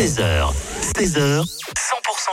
13h, 16h, 100%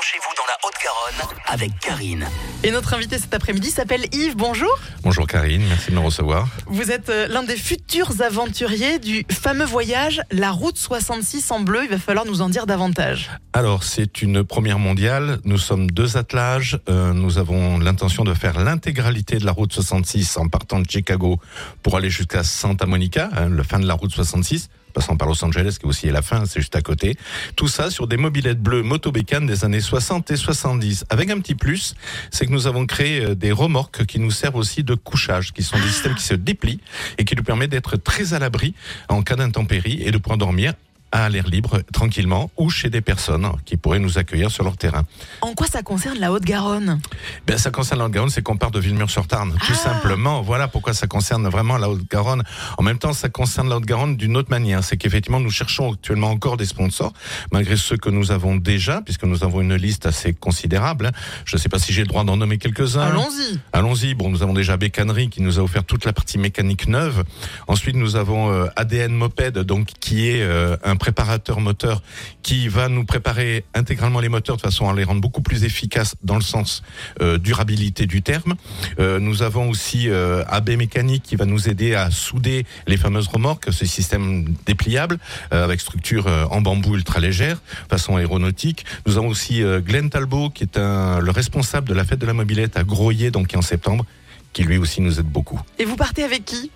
chez vous dans la Haute-Garonne avec Karine. Et notre invité cet après-midi s'appelle Yves. Bonjour. Bonjour Karine, merci de me recevoir. Vous êtes euh, l'un des futurs aventuriers du fameux voyage La Route 66 en bleu. Il va falloir nous en dire davantage. Alors, c'est une première mondiale. Nous sommes deux attelages. Euh, nous avons l'intention de faire l'intégralité de la route 66 en partant de Chicago pour aller jusqu'à Santa Monica, hein, le fin de la route 66 passant par Los Angeles, qui aussi est la fin, c'est juste à côté. Tout ça sur des mobilettes bleues motobécanes des années 60 et 70. Avec un petit plus, c'est que nous avons créé euh, des remorques qui nous servent aussi de couchage, qui sont des systèmes qui se déplient et qui nous permettent d'être très à l'abri en cas d'intempérie et de pouvoir dormir à l'air libre, tranquillement, ou chez des personnes qui pourraient nous accueillir sur leur terrain. En quoi ça concerne la Haute-Garonne? Ben, ça concerne la Haute-Garonne, c'est qu'on part de Villemur-sur-Tarn, tout Ah. simplement. Voilà pourquoi ça concerne vraiment la Haute-Garonne. En même temps, ça concerne la Haute-Garonne d'une autre manière. C'est qu'effectivement, nous cherchons actuellement encore des sponsors, malgré ceux que nous avons déjà, puisque nous avons une liste assez considérable. Je ne sais pas si j'ai le droit d'en nommer quelques-uns. Allons-y. Allons-y. Bon, nous avons déjà Bécannerie qui nous a offert toute la partie mécanique neuve. Ensuite, nous avons euh, ADN Moped, donc qui est euh, un préparateur moteur qui va nous préparer intégralement les moteurs de façon à les rendre beaucoup plus efficaces dans le sens euh, durabilité du terme. Euh, nous avons aussi euh, AB Mécanique qui va nous aider à souder les fameuses remorques, ce système dépliable euh, avec structure en bambou ultra légère, façon aéronautique. Nous avons aussi Glenn Talbot qui est un, le responsable de la fête de la mobilette à Groyer, donc en septembre qui lui aussi nous aide beaucoup. Et vous partez avec qui?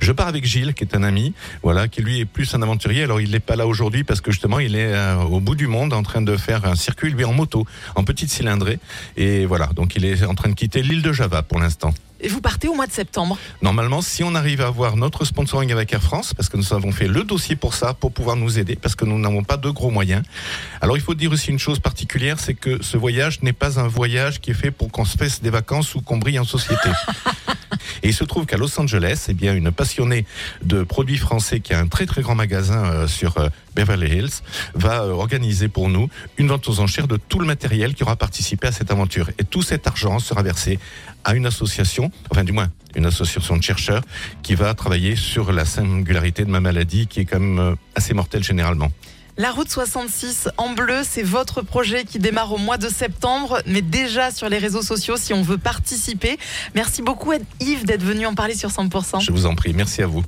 Je pars avec Gilles, qui est un ami, voilà, qui lui est plus un aventurier. Alors il n'est pas là aujourd'hui parce que justement il est euh, au bout du monde en train de faire un circuit lui en moto, en petite cylindrée, et voilà. Donc il est en train de quitter l'île de Java pour l'instant. Et vous partez au mois de septembre. Normalement, si on arrive à avoir notre sponsoring avec Air France, parce que nous avons fait le dossier pour ça, pour pouvoir nous aider, parce que nous n'avons pas de gros moyens. Alors il faut dire aussi une chose particulière, c'est que ce voyage n'est pas un voyage qui est fait pour qu'on se fasse des vacances ou qu'on brille en société. Et il se trouve qu'à Los Angeles, eh bien, une passionnée de produits français qui a un très très grand magasin euh, sur euh, Beverly Hills va euh, organiser pour nous une vente aux enchères de tout le matériel qui aura participé à cette aventure. Et tout cet argent sera versé à une association, enfin du moins une association de chercheurs qui va travailler sur la singularité de ma maladie qui est quand même assez mortelle généralement. La route 66 en bleu, c'est votre projet qui démarre au mois de septembre, mais déjà sur les réseaux sociaux si on veut participer. Merci beaucoup Yves d'être venu en parler sur 100%. Je vous en prie, merci à vous.